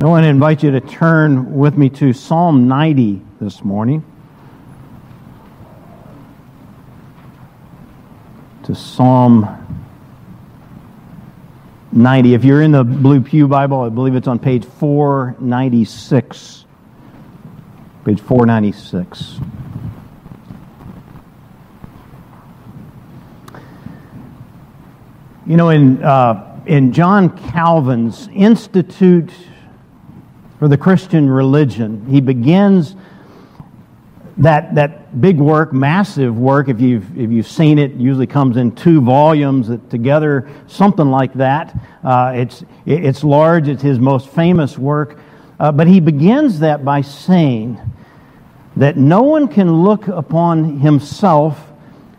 I want to invite you to turn with me to Psalm 90 this morning. To Psalm 90. If you're in the Blue Pew Bible, I believe it's on page 496. Page 496. You know, in, uh, in John Calvin's Institute for the Christian religion. He begins that, that big work, massive work, if you've, if you've seen it, usually comes in two volumes that together, something like that. Uh, it's, it's large, it's his most famous work. Uh, but he begins that by saying that no one can look upon himself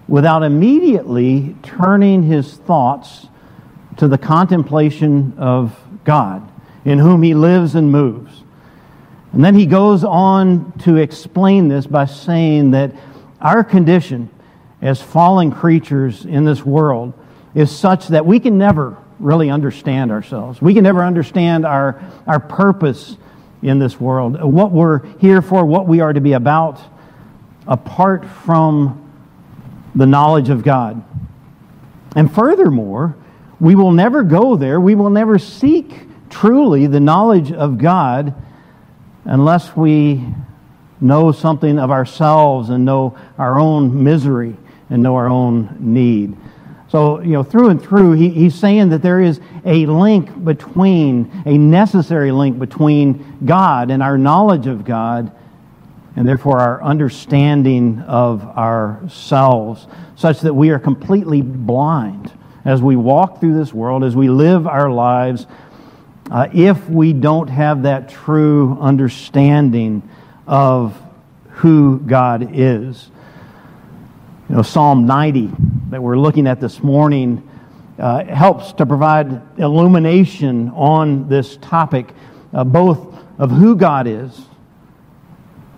without immediately turning his thoughts to the contemplation of God in whom he lives and moves. And then he goes on to explain this by saying that our condition as fallen creatures in this world is such that we can never really understand ourselves. We can never understand our, our purpose in this world, what we're here for, what we are to be about, apart from the knowledge of God. And furthermore, we will never go there. We will never seek truly the knowledge of God unless we know something of ourselves and know our own misery and know our own need. So, you know, through and through, he, he's saying that there is a link between, a necessary link between God and our knowledge of God, and therefore our understanding of ourselves, such that we are completely blind as we walk through this world, as we live our lives uh, if we don't have that true understanding of who God is. You know, Psalm 90 that we're looking at this morning uh, helps to provide illumination on this topic, uh, both of who God is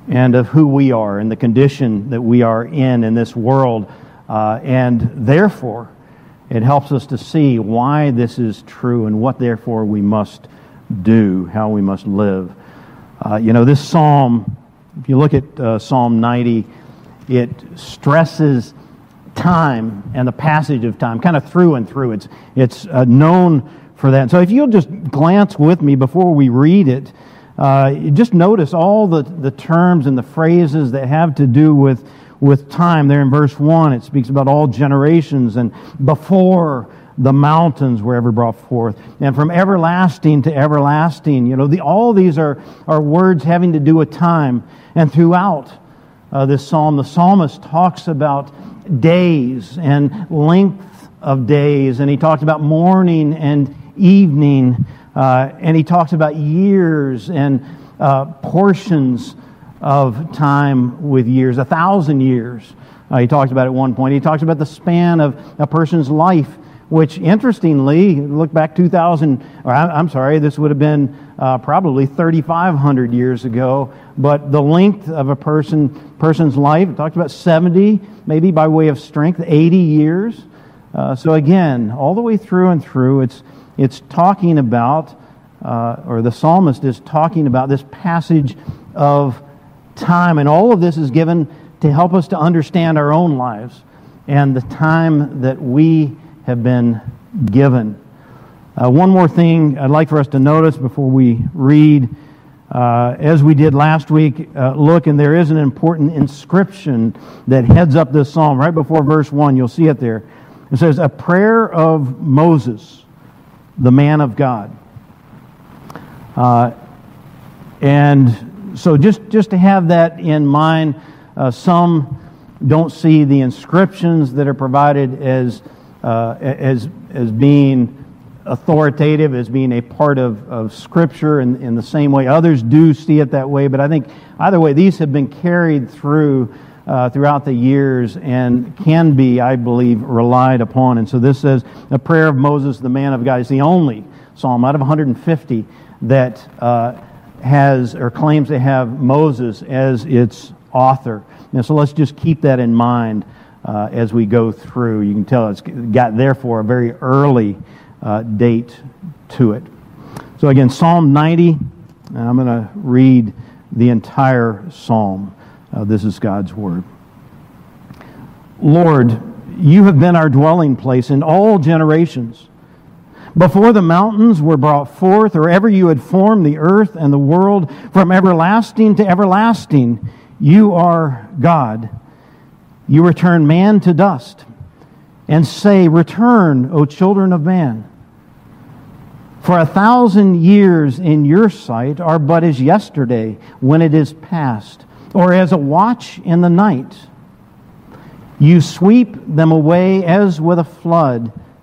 and of who we are and the condition that we are in in this world. Uh, and therefore, it helps us to see why this is true and what, therefore, we must do, how we must live. Uh, you know, this psalm, if you look at uh, Psalm 90, it stresses time and the passage of time, kind of through and through. It's, it's uh, known for that. So if you'll just glance with me before we read it, uh, just notice all the, the terms and the phrases that have to do with with time. There in verse 1, it speaks about all generations and before the mountains were ever brought forth. And from everlasting to everlasting, you know, the, all these are, are words having to do with time. And throughout uh, this psalm, the psalmist talks about days and length of days, and he talks about morning and evening, uh, and he talks about years and uh, portions of time with years, a thousand years. Uh, he talked about at one point. He talks about the span of a person's life, which interestingly, look back 2,000, or I'm sorry, this would have been uh, probably 3,500 years ago, but the length of a person person's life, it talked about 70, maybe by way of strength, 80 years. Uh, so again, all the way through and through, it's, it's talking about, uh, or the psalmist is talking about this passage of time. And all of this is given to help us to understand our own lives and the time that we have been given. Uh, one more thing I'd like for us to notice before we read. Uh, as we did last week, uh, look, and there is an important inscription that heads up this psalm. Right before verse 1, you'll see it there. It says, A prayer of Moses, the man of God. Uh, and so just, just to have that in mind, uh, some don't see the inscriptions that are provided as, uh, as, as being authoritative, as being a part of, of Scripture in, in the same way. Others do see it that way, but I think either way, these have been carried through uh, throughout the years and can be, I believe, relied upon. And so this says, a prayer of Moses, the man of God, is the only psalm out of 150 that uh, has or claims to have Moses as its author. And so let's just keep that in mind uh, as we go through. You can tell it's got therefore a very early uh, date to it. So again, Psalm 90, And I'm going to read the entire psalm. Uh, this is God's word. Lord, you have been our dwelling place in all generations. Before the mountains were brought forth, or ever you had formed the earth and the world, from everlasting to everlasting, you are God. You return man to dust and say, Return, O children of man. For a thousand years in your sight are but as yesterday when it is past, or as a watch in the night. You sweep them away as with a flood.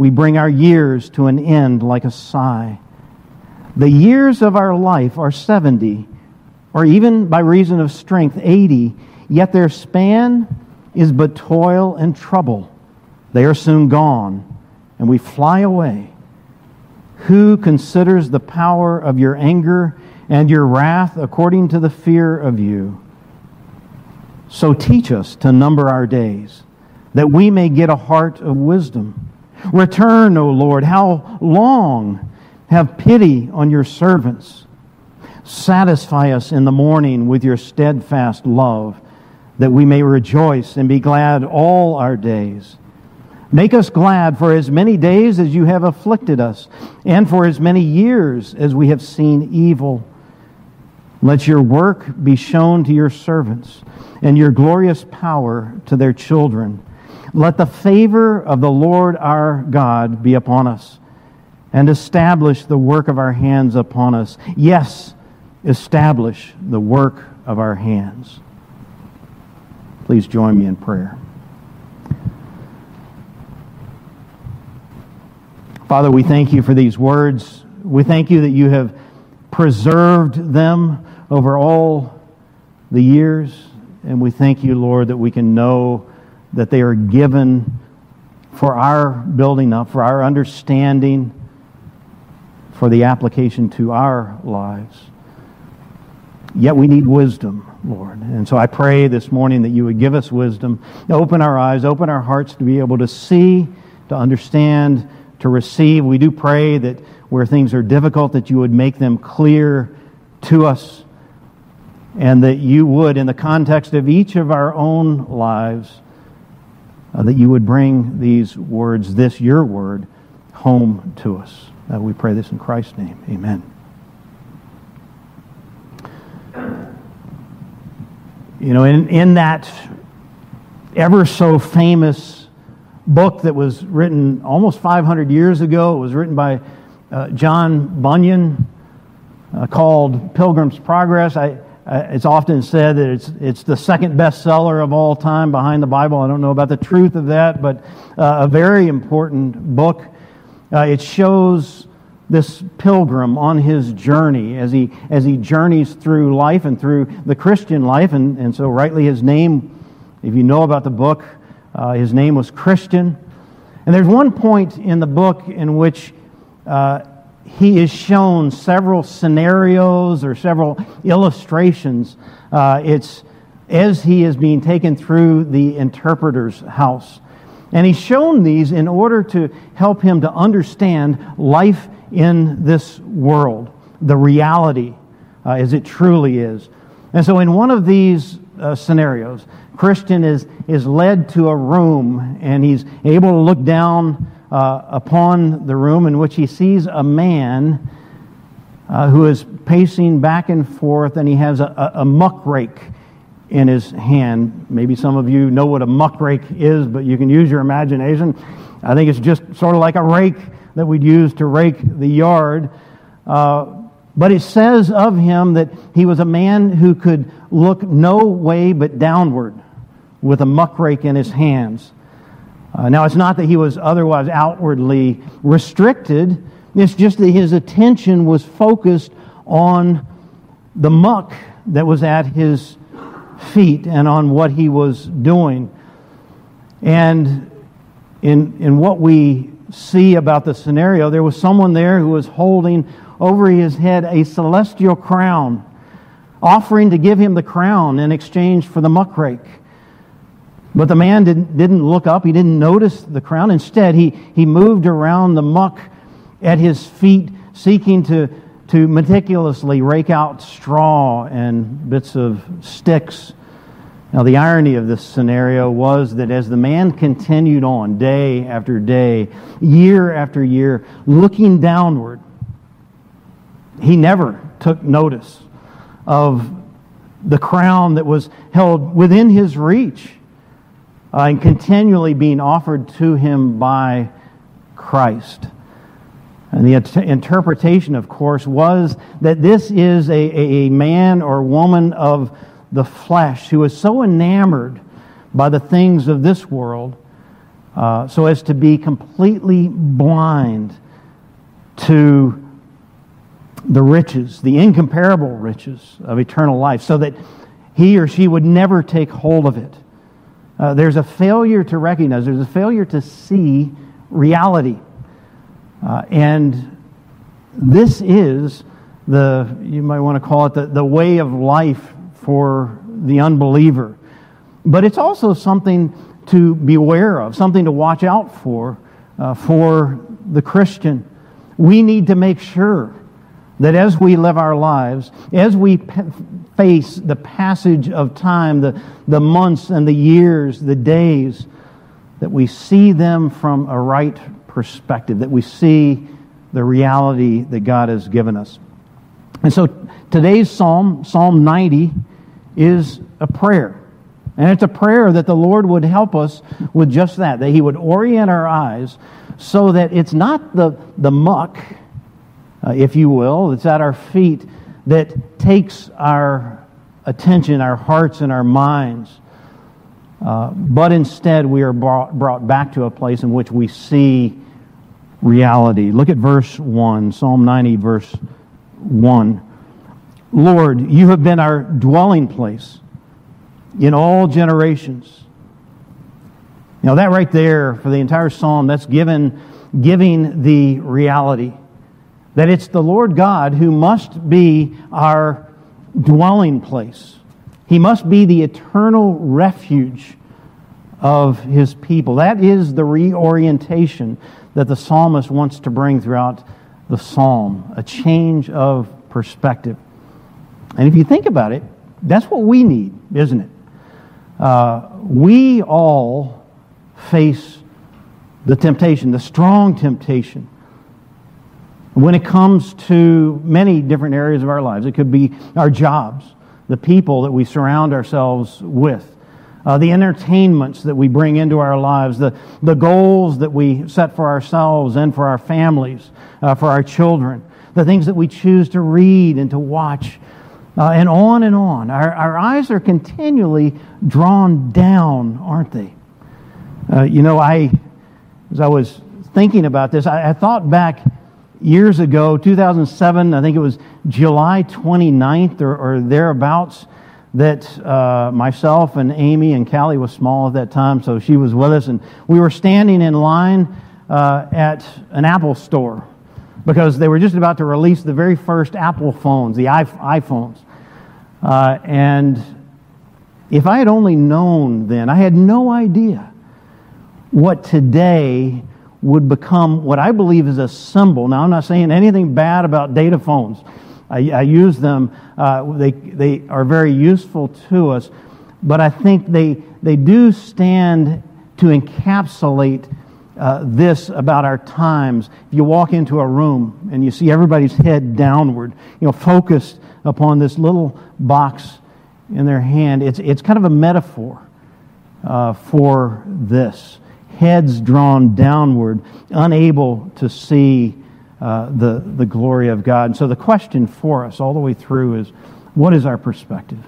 We bring our years to an end like a sigh. The years of our life are 70, or even by reason of strength, 80, yet their span is but toil and trouble. They are soon gone, and we fly away. Who considers the power of your anger and your wrath according to the fear of you? So teach us to number our days, that we may get a heart of wisdom. Return, O Lord, how long? Have pity on your servants. Satisfy us in the morning with your steadfast love, that we may rejoice and be glad all our days. Make us glad for as many days as you have afflicted us, and for as many years as we have seen evil. Let your work be shown to your servants, and your glorious power to their children. Let the favor of the Lord our God be upon us, and establish the work of our hands upon us. Yes, establish the work of our hands. Please join me in prayer. Father, we thank you for these words. We thank you that you have preserved them over all the years. And we thank you, Lord, that we can know that they are given for our building up, for our understanding, for the application to our lives. Yet we need wisdom, Lord. And so I pray this morning that you would give us wisdom, open our eyes, open our hearts to be able to see, to understand, to receive. We do pray that where things are difficult, that you would make them clear to us, and that you would, in the context of each of our own lives, uh, that you would bring these words, this your word, home to us. Uh, we pray this in Christ's name. Amen. You know, in, in that ever so famous book that was written almost 500 years ago. It was written by uh, John Bunyan uh, called Pilgrim's Progress. I, uh, it's often said that it's, it's the second bestseller of all time behind the Bible. I don't know about the truth of that, but uh, a very important book. Uh, it shows this pilgrim on his journey as he, as he journeys through life and through the Christian life. And, and so, rightly, his name, if you know about the book, uh, his name was Christian. And there's one point in the book in which uh, he is shown several scenarios or several illustrations. Uh, it's as he is being taken through the interpreter's house. And he's shown these in order to help him to understand life in this world, the reality uh, as it truly is. And so, in one of these uh, scenarios, Christian is, is led to a room and he's able to look down uh, upon the room in which he sees a man uh, who is pacing back and forth and he has a, a, a muck rake in his hand. Maybe some of you know what a muck rake is, but you can use your imagination. I think it's just sort of like a rake that we'd use to rake the yard. Uh, but it says of him that he was a man who could look no way but downward with a muckrake in his hands. Uh, now, it's not that he was otherwise outwardly restricted, it's just that his attention was focused on the muck that was at his feet and on what he was doing. And in, in what we see about the scenario, there was someone there who was holding over his head a celestial crown, offering to give him the crown in exchange for the muckrake. But the man didn't, didn't look up. He didn't notice the crown. Instead, he, he moved around the muck at his feet, seeking to, to meticulously rake out straw and bits of sticks. Now, the irony of this scenario was that as the man continued on day after day, year after year, looking downward, he never took notice of the crown that was held within his reach uh, and continually being offered to him by Christ. And the interpretation, of course, was that this is a, a, a man or woman of the flesh who is so enamored by the things of this world uh, so as to be completely blind to the riches, the incomparable riches of eternal life, so that he or she would never take hold of it. Uh, there's a failure to recognize, there's a failure to see reality. Uh, and this is the, you might want to call it the, the way of life for the unbeliever. But it's also something to be aware of, something to watch out for uh, for the Christian. We need to make sure that as we live our lives, as we face the passage of time, the, the months and the years, the days, that we see them from a right perspective, that we see the reality that God has given us. And so today's psalm, Psalm 90, is a prayer. And it's a prayer that the Lord would help us with just that, that He would orient our eyes so that it's not the, the muck, uh, if you will, that's at our feet that takes our attention, our hearts, and our minds. Uh, but instead, we are brought, brought back to a place in which we see reality. Look at verse 1, Psalm 90, verse 1. Lord, you have been our dwelling place in all generations. Now, that right there for the entire psalm, that's given, giving the reality that it's the Lord God who must be our dwelling place. He must be the eternal refuge of his people. That is the reorientation that the psalmist wants to bring throughout the psalm a change of perspective. And if you think about it, that's what we need, isn't it? Uh, we all face the temptation, the strong temptation when it comes to many different areas of our lives. It could be our jobs, the people that we surround ourselves with, uh, the entertainments that we bring into our lives, the, the goals that we set for ourselves and for our families, uh, for our children, the things that we choose to read and to watch, uh, and on and on. Our, our eyes are continually drawn down, aren't they? Uh, you know, I, as I was thinking about this, I, I thought back years ago, 2007, I think it was July 29th or, or thereabouts, that uh, myself and Amy and Callie was small at that time, so she was with us, and we were standing in line uh, at an Apple store because they were just about to release the very first Apple phones, the iPhones. Uh, and if I had only known then, I had no idea what today would become what I believe is a symbol. Now, I'm not saying anything bad about data phones. I, I use them, uh, they, they are very useful to us, but I think they, they do stand to encapsulate uh, this about our times. If you walk into a room and you see everybody's head downward, you know, focused upon this little box in their hand, it's, it's kind of a metaphor uh, for this heads drawn downward, unable to see uh, the, the glory of God. And so the question for us all the way through is what is our perspective?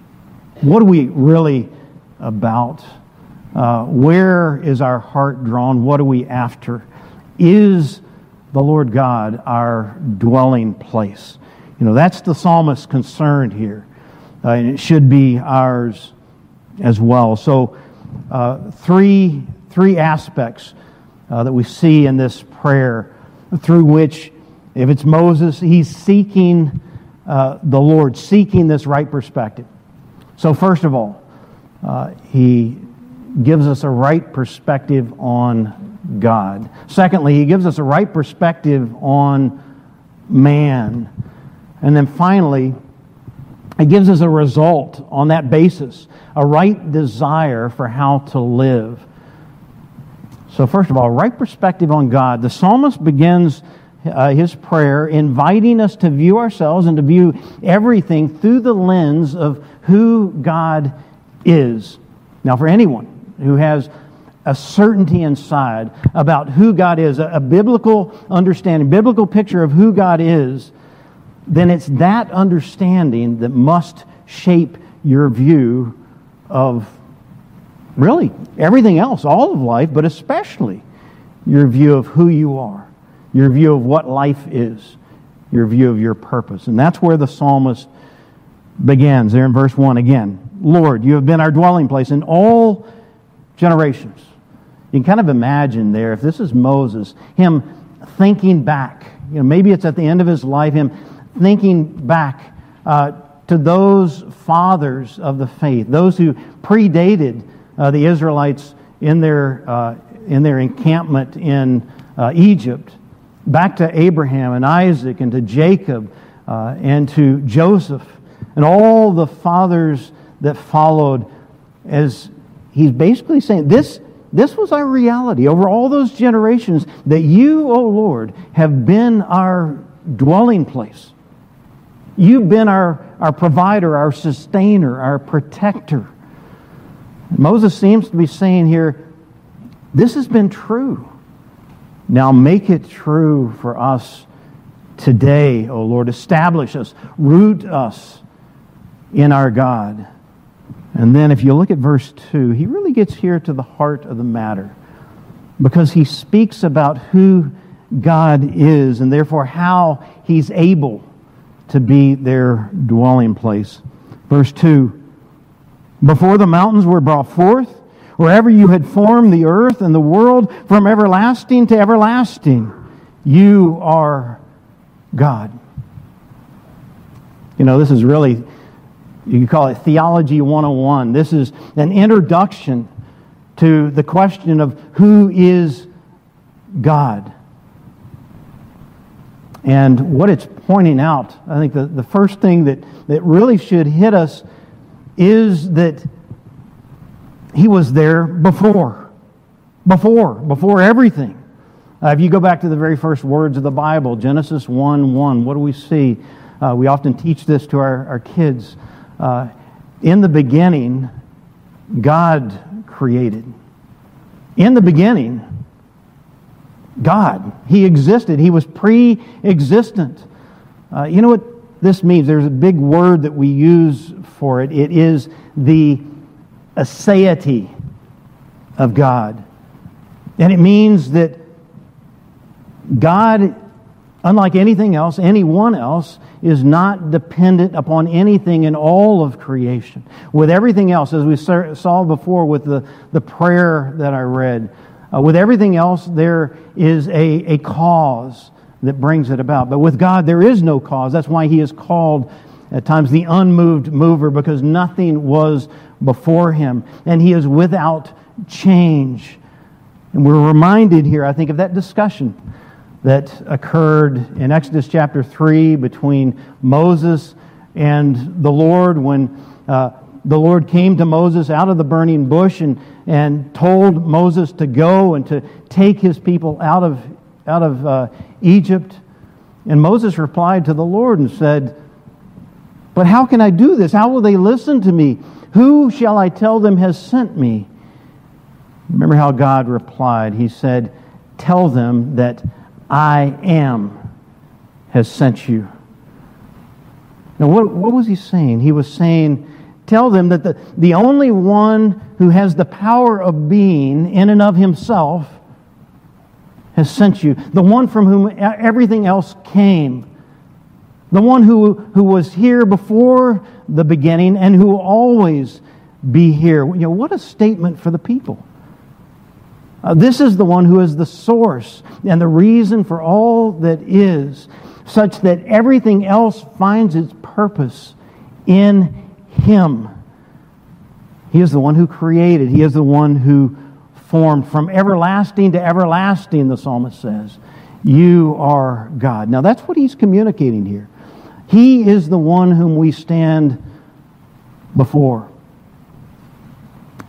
What are we really about? Uh, where is our heart drawn? What are we after? Is the Lord God our dwelling place? You know, that's the psalmist's concern here. Uh, and it should be ours as well. So, uh, three, three aspects uh, that we see in this prayer through which, if it's Moses, he's seeking uh, the Lord, seeking this right perspective. So, first of all, uh, he gives us a right perspective on God. Secondly, he gives us a right perspective on man. And then finally, it gives us a result on that basis, a right desire for how to live. So, first of all, right perspective on God. The psalmist begins uh, his prayer inviting us to view ourselves and to view everything through the lens of who God is. Now, for anyone who has a certainty inside about who God is, a, a biblical understanding, biblical picture of who God is, then it's that understanding that must shape your view of really everything else, all of life, but especially your view of who you are, your view of what life is, your view of your purpose. And that's where the psalmist begins there in verse 1 again. Lord, you have been our dwelling place in all generations. You can kind of imagine there, if this is Moses, him thinking back. You know, maybe it's at the end of his life, him thinking back uh, to those fathers of the faith, those who predated uh, the Israelites in their, uh, in their encampment in uh, Egypt, back to Abraham and Isaac and to Jacob uh, and to Joseph and all the fathers that followed as he's basically saying this this was our reality over all those generations that you, O oh Lord, have been our dwelling place. You've been our, our provider, our sustainer, our protector. Moses seems to be saying here, this has been true. Now make it true for us today, O Lord. Establish us, root us in our God. And then if you look at verse 2, he really gets here to the heart of the matter because he speaks about who God is and therefore how he's able to be their dwelling place. Verse 2 Before the mountains were brought forth, wherever you had formed the earth and the world from everlasting to everlasting, you are God. You know, this is really, you can call it Theology 101. This is an introduction to the question of who is God. And what it's pointing out, I think the, the first thing that, that really should hit us is that he was there before. Before. Before everything. Uh, if you go back to the very first words of the Bible, Genesis 1 1, what do we see? Uh, we often teach this to our, our kids. Uh, in the beginning, God created. In the beginning, God. He existed. He was pre existent. Uh, you know what this means? There's a big word that we use for it. It is the aseity of God. And it means that God, unlike anything else, anyone else, is not dependent upon anything in all of creation. With everything else, as we saw before with the, the prayer that I read, uh, with everything else, there is a, a cause that brings it about. But with God, there is no cause. That's why He is called at times the unmoved mover, because nothing was before Him. And He is without change. And we're reminded here, I think, of that discussion that occurred in Exodus chapter 3 between Moses and the Lord when. Uh, the Lord came to Moses out of the burning bush and, and told Moses to go and to take his people out of, out of uh, Egypt. And Moses replied to the Lord and said, But how can I do this? How will they listen to me? Who shall I tell them has sent me? Remember how God replied. He said, Tell them that I am has sent you. Now, what, what was he saying? He was saying, tell them that the, the only one who has the power of being in and of himself has sent you, the one from whom everything else came, the one who, who was here before the beginning and who will always be here. You know, what a statement for the people. Uh, this is the one who is the source and the reason for all that is, such that everything else finds its purpose in Him. He is the one who created, He is the one who formed from everlasting to everlasting, the psalmist says. You are God. Now, that's what he's communicating here. He is the one whom we stand before.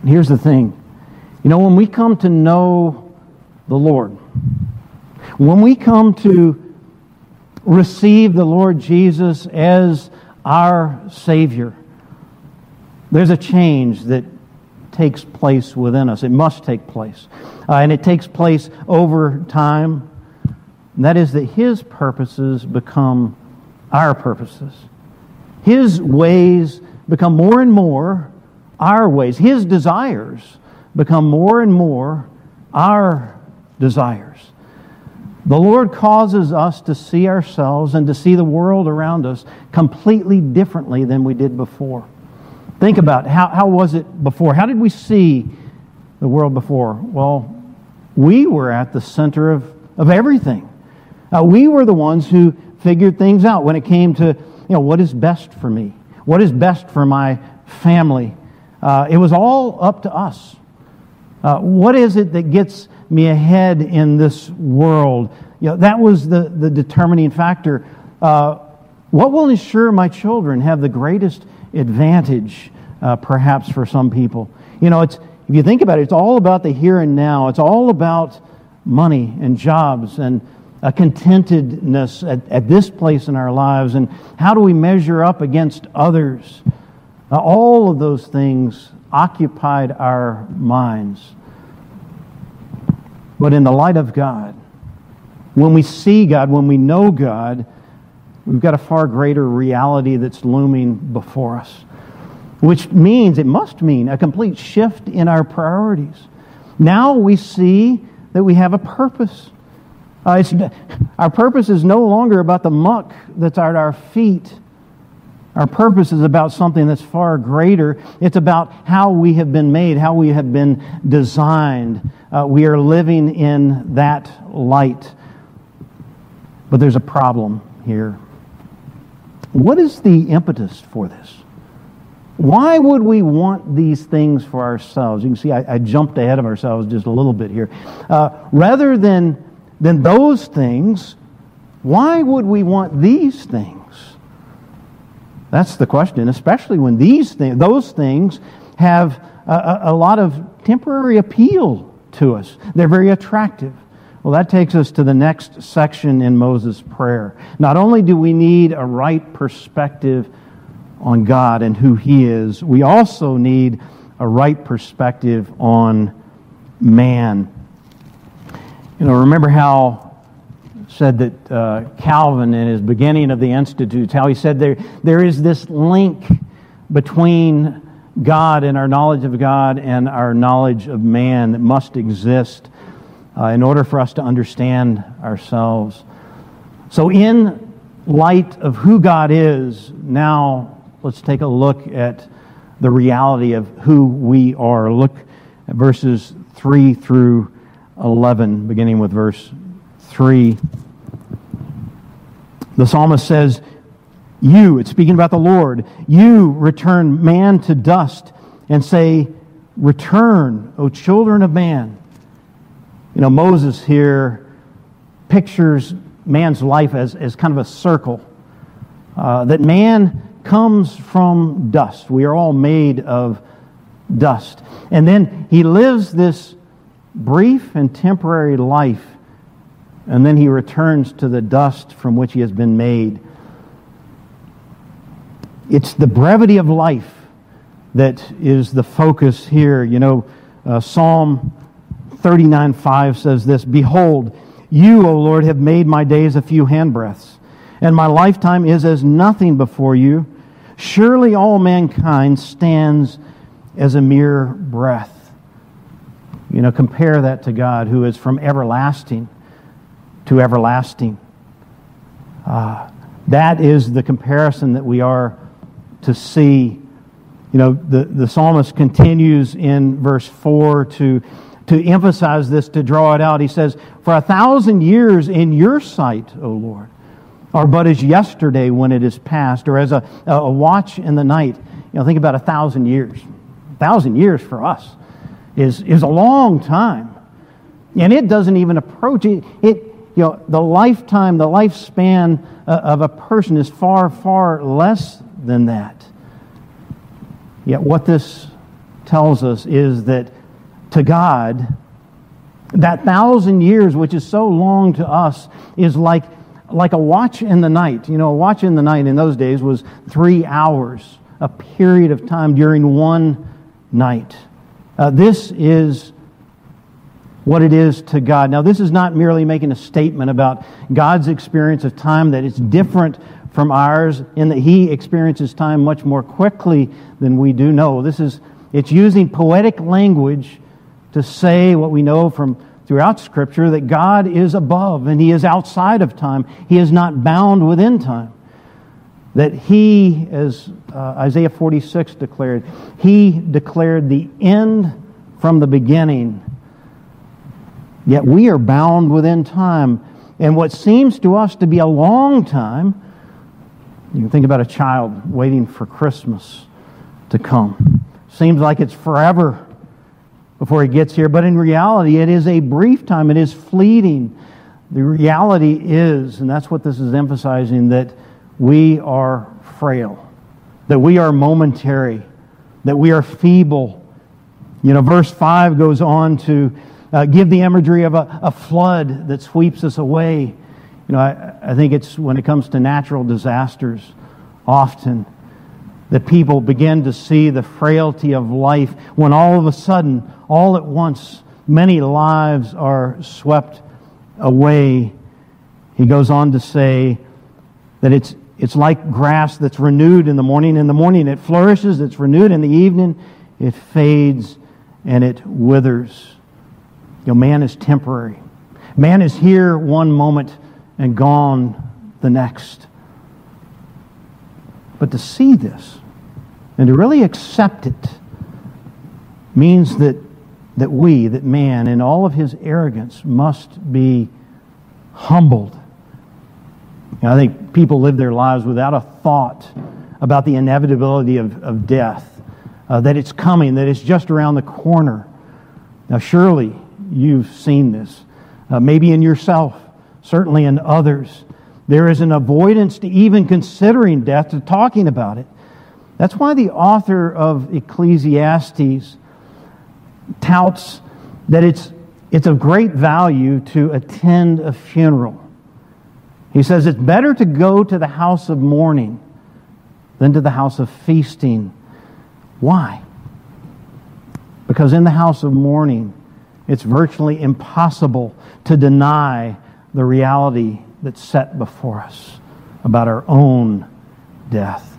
And here's the thing you know, when we come to know the Lord, when we come to receive the Lord Jesus as our Savior, there's a change that takes place within us. It must take place. Uh, and it takes place over time. And that is that His purposes become our purposes. His ways become more and more our ways. His desires become more and more our desires. The Lord causes us to see ourselves and to see the world around us completely differently than we did before. Think about how, how was it before? How did we see the world before? Well, we were at the center of, of everything. Uh, we were the ones who figured things out when it came to, you know, what is best for me? What is best for my family? Uh, it was all up to us. Uh, what is it that gets me ahead in this world? You know, that was the, the determining factor. Uh, what will ensure my children have the greatest advantage, uh, perhaps, for some people? You know, it's, if you think about it, it's all about the here and now. It's all about money and jobs and a contentedness at, at this place in our lives. And how do we measure up against others? Uh, all of those things occupied our minds. But in the light of God, when we see God, when we know God, we've got a far greater reality that's looming before us, which means, it must mean, a complete shift in our priorities. Now we see that we have a purpose. Uh, our purpose is no longer about the muck that's at our feet our purpose is about something that's far greater. It's about how we have been made, how we have been designed. Uh, we are living in that light. But there's a problem here. What is the impetus for this? Why would we want these things for ourselves? You can see I, I jumped ahead of ourselves just a little bit here. Uh, rather than, than those things, why would we want these things? That's the question, especially when these those things have a, a lot of temporary appeal to us. They're very attractive. Well, that takes us to the next section in Moses' prayer. Not only do we need a right perspective on God and who He is, we also need a right perspective on man. You know, remember how said that uh, Calvin, in his beginning of the Institutes, how he said there, there is this link between God and our knowledge of God and our knowledge of man that must exist uh, in order for us to understand ourselves. So, in light of who God is, now let's take a look at the reality of who we are. Look at verses 3 through 11, beginning with verse 3. The psalmist says, You, it's speaking about the Lord, you return man to dust and say, Return, O children of man. You know, Moses here pictures man's life as, as kind of a circle. Uh, that man comes from dust. We are all made of dust. And then he lives this brief and temporary life and then he returns to the dust from which he has been made. It's the brevity of life that is the focus here. You know, uh, Psalm 39 5 says this Behold, you, O Lord, have made my days a few handbreadths, and my lifetime is as nothing before you. Surely all mankind stands as a mere breath. You know, compare that to God, who is from everlasting to everlasting. Uh, That is the comparison that we are to see. You know, the, the psalmist continues in verse 4 to, to emphasize this, to draw it out. He says, For a thousand years in your sight, O Lord, are but as yesterday when it is past, or as a, a watch in the night. You know, think about a thousand years. A thousand years for us is, is a long time. And it doesn't even approach it. it you know, the lifetime, the lifespan uh, of a person is far, far less than that. Yet what this tells us is that to God, that thousand years, which is so long to us, is like, like a watch in the night. You know, a watch in the night in those days was three hours, a period of time during one night. Uh, this is what it is to God. Now, this is not merely making a statement about God's experience of time, that it's different from ours in that He experiences time much more quickly than we do. No, this is, it's using poetic language to say what we know from throughout Scripture that God is above and He is outside of time. He is not bound within time. That He, as uh, Isaiah 46 declared, He declared the end from the beginning Yet we are bound within time. And what seems to us to be a long time, you can think about a child waiting for Christmas to come. Seems like it's forever before he gets here, but in reality, it is a brief time, it is fleeting. The reality is, and that's what this is emphasizing, that we are frail, that we are momentary, that we are feeble. You know, verse 5 goes on to uh, give the imagery of a, a, flood that sweeps us away. You know, I, I think it's when it comes to natural disasters, often that people begin to see the frailty of life when all of a sudden, all at once, many lives are swept away. He goes on to say that it's, it's like grass that's renewed in the morning. In the morning it flourishes, it's renewed. In the evening it fades and it withers. You know, man is temporary. Man is here one moment and gone the next. But to see this and to really accept it means that, that we, that man, in all of his arrogance, must be humbled. You know, I think people live their lives without a thought about the inevitability of, of death, uh, that it's coming, that it's just around the corner. Now, surely you've seen this. Uh, maybe in yourself, certainly in others. There is an avoidance to even considering death, to talking about it. That's why the author of Ecclesiastes touts that it's, it's of great value to attend a funeral. He says it's better to go to the house of mourning than to the house of feasting. Why? Because in the house of mourning, it's virtually impossible to deny the reality that's set before us about our own death.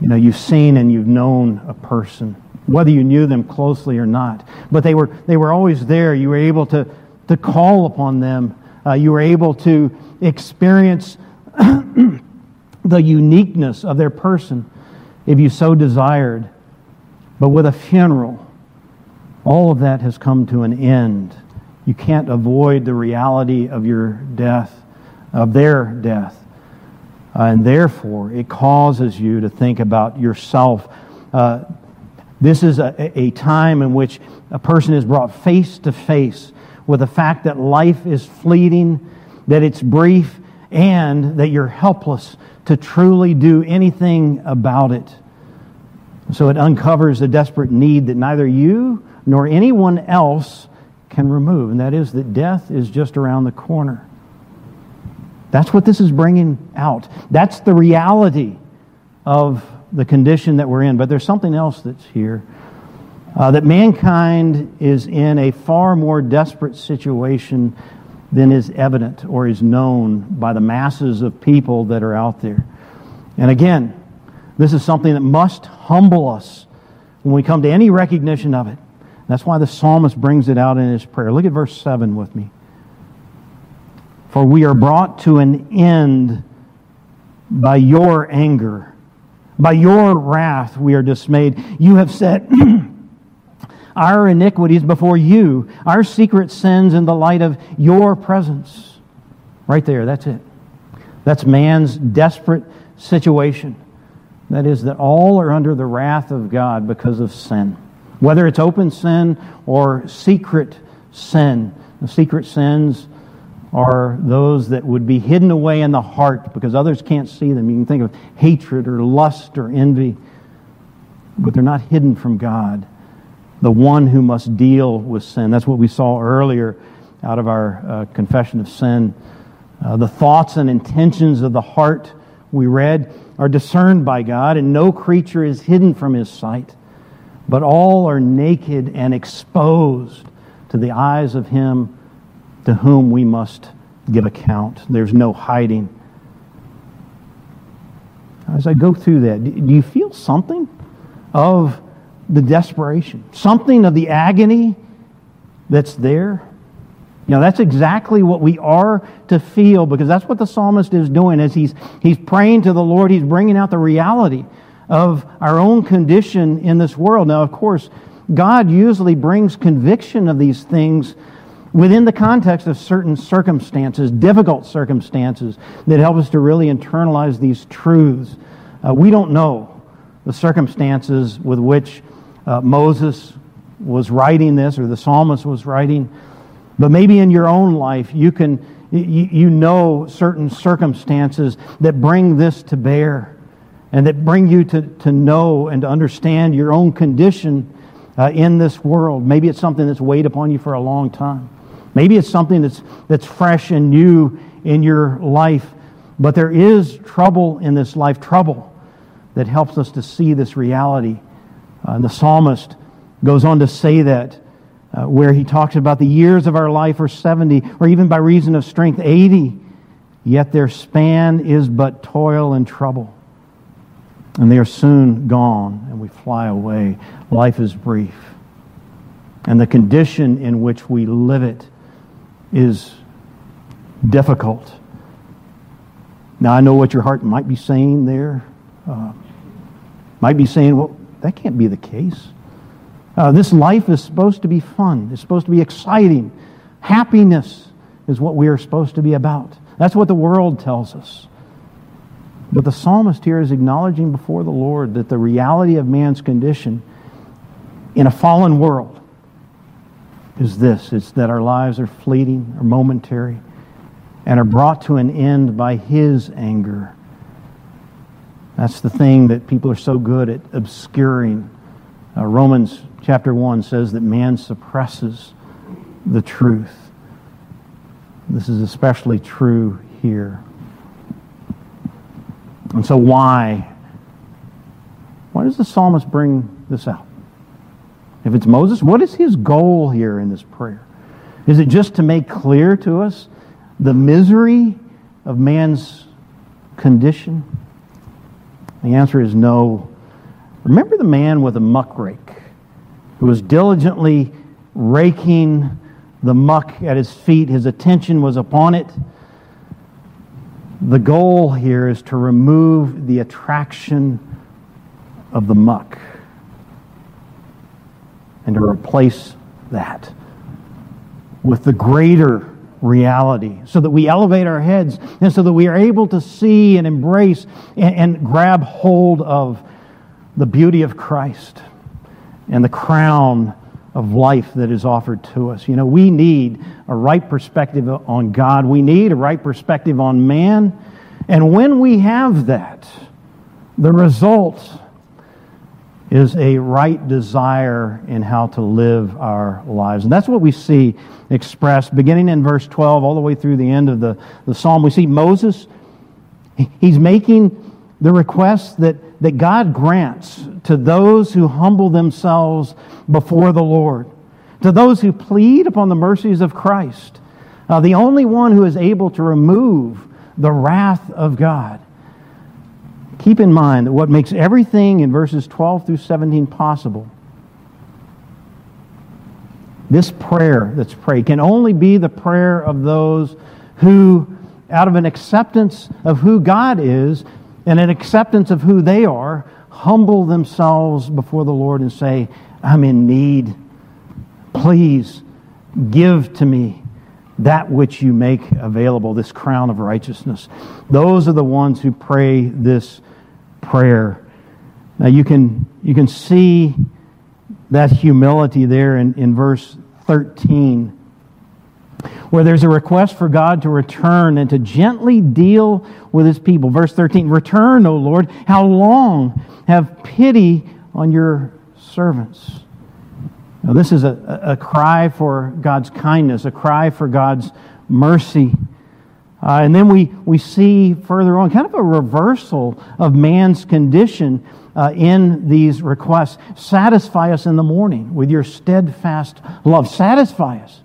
You know, you've seen and you've known a person, whether you knew them closely or not, but they were, they were always there. You were able to, to call upon them. Uh, you were able to experience the uniqueness of their person if you so desired. But with a funeral, all of that has come to an end. You can't avoid the reality of your death, of their death. Uh, and therefore, it causes you to think about yourself. Uh, this is a, a time in which a person is brought face to face with the fact that life is fleeting, that it's brief, and that you're helpless to truly do anything about it. So it uncovers a desperate need that neither you nor anyone else can remove, and that is that death is just around the corner. That's what this is bringing out. That's the reality of the condition that we're in. But there's something else that's here. Uh, that mankind is in a far more desperate situation than is evident or is known by the masses of people that are out there. And again, this is something that must humble us when we come to any recognition of it. That's why the psalmist brings it out in his prayer. Look at verse 7 with me. For we are brought to an end by your anger. By your wrath we are dismayed. You have set our iniquities before you, our secret sins in the light of your presence. Right there, that's it. That's man's desperate situation. That is, that all are under the wrath of God because of sin. Whether it's open sin or secret sin. The secret sins are those that would be hidden away in the heart because others can't see them. You can think of hatred or lust or envy, but they're not hidden from God, the one who must deal with sin. That's what we saw earlier out of our uh, confession of sin. Uh, the thoughts and intentions of the heart, we read, are discerned by God, and no creature is hidden from his sight, but all are naked and exposed to the eyes of him to whom we must give account. There's no hiding. As I go through that, do you feel something of the desperation? Something of the agony that's there? Now, that's exactly what we are to feel because that's what the psalmist is doing as he's, he's praying to the Lord. He's bringing out the reality of our own condition in this world. Now, of course, God usually brings conviction of these things within the context of certain circumstances, difficult circumstances, that help us to really internalize these truths. Uh, we don't know the circumstances with which uh, Moses was writing this or the psalmist was writing, but maybe in your own life you can you, know certain circumstances that bring this to bear and that bring you to, to know and to understand your own condition uh, in this world. Maybe it's something that's weighed upon you for a long time. Maybe it's something that's, that's fresh and new in your life, but there is trouble in this life, trouble that helps us to see this reality. Uh, and the psalmist goes on to say that, uh, where he talks about the years of our life are 70, or even by reason of strength, 80, yet their span is but toil and trouble. And they are soon gone, and we fly away. Life is brief. And the condition in which we live it is difficult. Now, I know what your heart might be saying there. Uh, might be saying, well, that can't be the case. Uh, this life is supposed to be fun, it's supposed to be exciting. Happiness is what we are supposed to be about. That's what the world tells us. But the psalmist here is acknowledging before the Lord that the reality of man's condition in a fallen world is this it's that our lives are fleeting or momentary and are brought to an end by His anger. That's the thing that people are so good at obscuring. Uh, Romans chapter 1 says that man suppresses the truth. This is especially true here. And so, why? Why does the psalmist bring this out? If it's Moses, what is his goal here in this prayer? Is it just to make clear to us the misery of man's condition? The answer is no. Remember the man with a muck rake who was diligently raking the muck at his feet. His attention was upon it. The goal here is to remove the attraction of the muck and to replace that with the greater reality so that we elevate our heads and so that we are able to see and embrace and, and grab hold of the beauty of Christ and the crown of life that is offered to us. You know, we need a right perspective on God. We need a right perspective on man. And when we have that, the result is a right desire in how to live our lives. And that's what we see expressed beginning in verse 12 all the way through the end of the, the psalm. We see Moses, he's making the request that, that God grants to those who humble themselves before the Lord, to those who plead upon the mercies of Christ, uh, the only one who is able to remove the wrath of God. Keep in mind that what makes everything in verses 12 through 17 possible, this prayer that's prayed, can only be the prayer of those who out of an acceptance of who God is and an acceptance of who they are, humble themselves before the Lord and say, I'm in need. Please give to me that which you make available, this crown of righteousness. Those are the ones who pray this prayer. Now you can, you can see that humility there in, in verse 13, where there's a request for God to return and to gently deal with his people. Verse 13 Return, O Lord, how long? Have pity on your servants. Now, this is a, a cry for God's kindness, a cry for God's mercy. Uh, and then we, we see further on kind of a reversal of man's condition uh, in these requests. Satisfy us in the morning with your steadfast love. Satisfy us.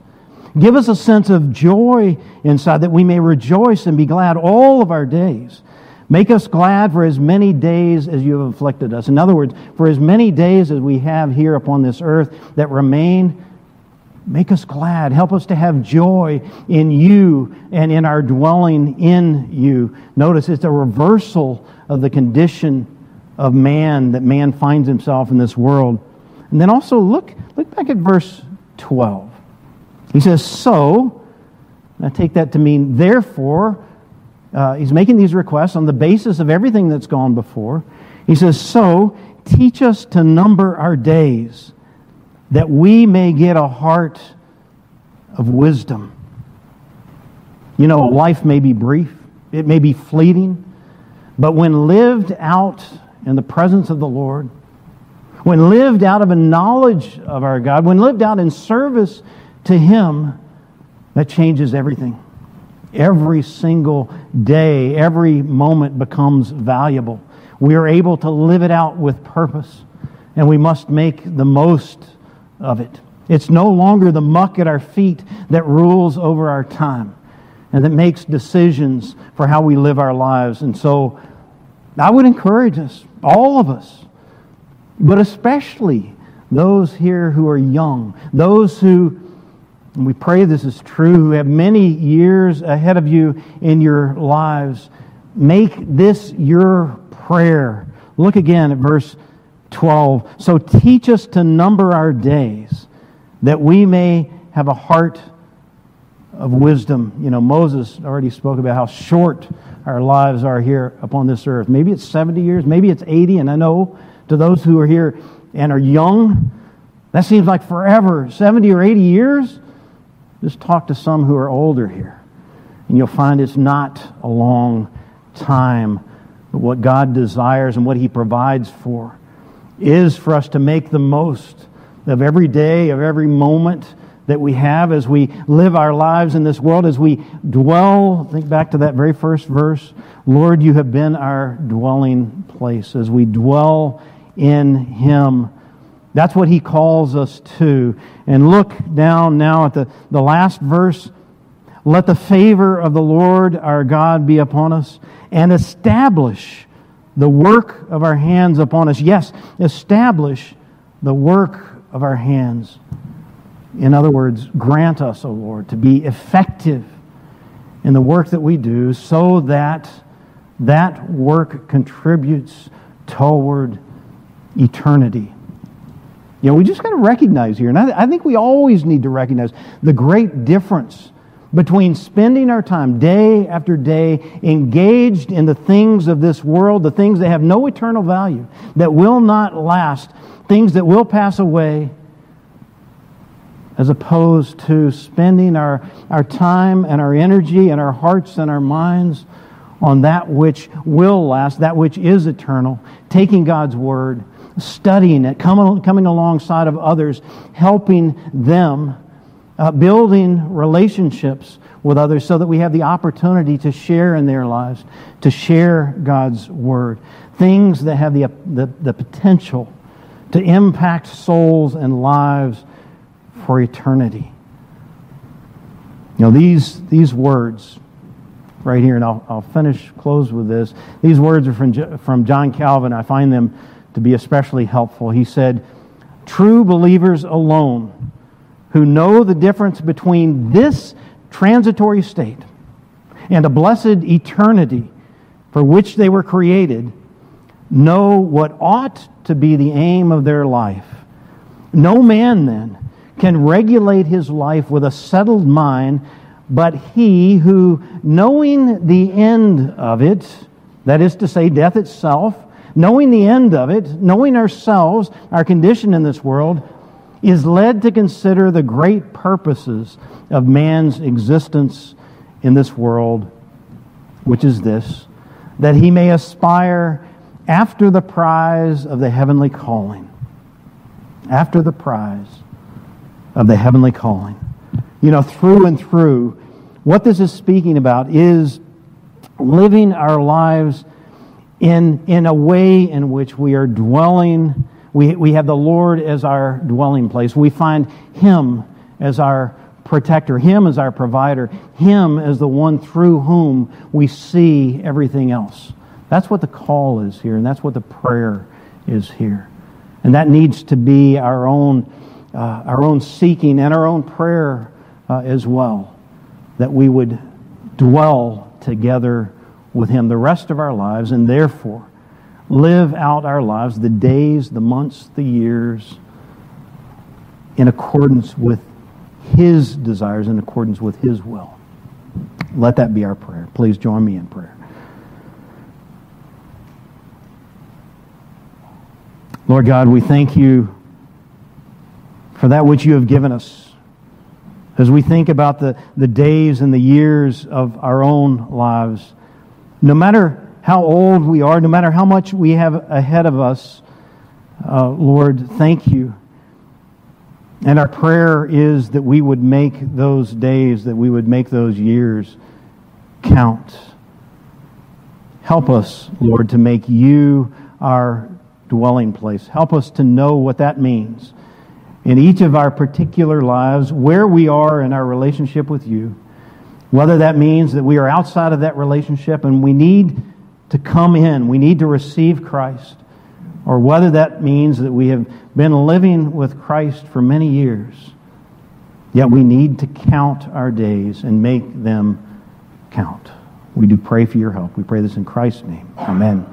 Give us a sense of joy inside that we may rejoice and be glad all of our days. Make us glad for as many days as you have afflicted us. In other words, for as many days as we have here upon this earth that remain, make us glad. Help us to have joy in you and in our dwelling in you. Notice it's a reversal of the condition of man that man finds himself in this world. And then also look, look back at verse 12. He says, So, I take that to mean, therefore, uh, he's making these requests on the basis of everything that's gone before. He says, So, teach us to number our days that we may get a heart of wisdom. You know, life may be brief, it may be fleeting, but when lived out in the presence of the Lord, when lived out of a knowledge of our God, when lived out in service to Him, that changes everything. Every single day, every moment becomes valuable. We are able to live it out with purpose, and we must make the most of it. It's no longer the muck at our feet that rules over our time and that makes decisions for how we live our lives. And so I would encourage us, all of us, but especially those here who are young, those who and we pray this is true, who have many years ahead of you in your lives. Make this your prayer. Look again at verse 12. So teach us to number our days that we may have a heart of wisdom. You know, Moses already spoke about how short our lives are here upon this earth. Maybe it's 70 years, maybe it's 80, and I know to those who are here and are young, that seems like forever. 70 or 80 years? Just talk to some who are older here, and you'll find it's not a long time. But what God desires and what He provides for is for us to make the most of every day, of every moment that we have as we live our lives in this world, as we dwell. Think back to that very first verse. Lord, you have been our dwelling place. As we dwell in Him, that's what he calls us to. And look down now at the, the last verse. Let the favor of the Lord our God be upon us and establish the work of our hands upon us. Yes, establish the work of our hands. In other words, grant us, O oh Lord, to be effective in the work that we do so that that work contributes toward eternity. You know, we just got to recognize here, and I, I think we always need to recognize the great difference between spending our time day after day engaged in the things of this world, the things that have no eternal value, that will not last, things that will pass away, as opposed to spending our, our time and our energy and our hearts and our minds on that which will last, that which is eternal, taking God's Word studying it, coming, coming alongside of others, helping them, uh, building relationships with others so that we have the opportunity to share in their lives, to share God's Word. Things that have the, the, the potential to impact souls and lives for eternity. You know, these, these words right here, and I'll, I'll finish, close with this. These words are from, from John Calvin. I find them to be especially helpful. He said, True believers alone who know the difference between this transitory state and a blessed eternity for which they were created, know what ought to be the aim of their life. No man, then, can regulate his life with a settled mind, but he who, knowing the end of it, that is to say, death itself, knowing the end of it, knowing ourselves, our condition in this world, is led to consider the great purposes of man's existence in this world, which is this that he may aspire after the prize of the heavenly calling. After the prize of the heavenly calling. You know, through and through, what this is speaking about is living our lives in, in a way in which we are dwelling. We, we have the Lord as our dwelling place. We find Him as our protector, Him as our provider, Him as the one through whom we see everything else. That's what the call is here, and that's what the prayer is here. And that needs to be our own, uh, our own seeking and our own prayer uh, as well, that we would dwell together with Him the rest of our lives, and therefore live out our lives, the days, the months, the years, in accordance with His desires, in accordance with His will. Let that be our prayer. Please join me in prayer. Lord God, we thank you for that which you have given us. As we think about the, the days and the years of our own lives, no matter how old we are, no matter how much we have ahead of us, uh, Lord, thank you. And our prayer is that we would make those days, that we would make those years count. Help us, Lord, to make you our dwelling place. Help us to know what that means in each of our particular lives, where we are in our relationship with you. Whether that means that we are outside of that relationship and we need to come in, we need to receive Christ, or whether that means that we have been living with Christ for many years, yet we need to count our days and make them count. We do pray for your help. We pray this in Christ's name. Amen.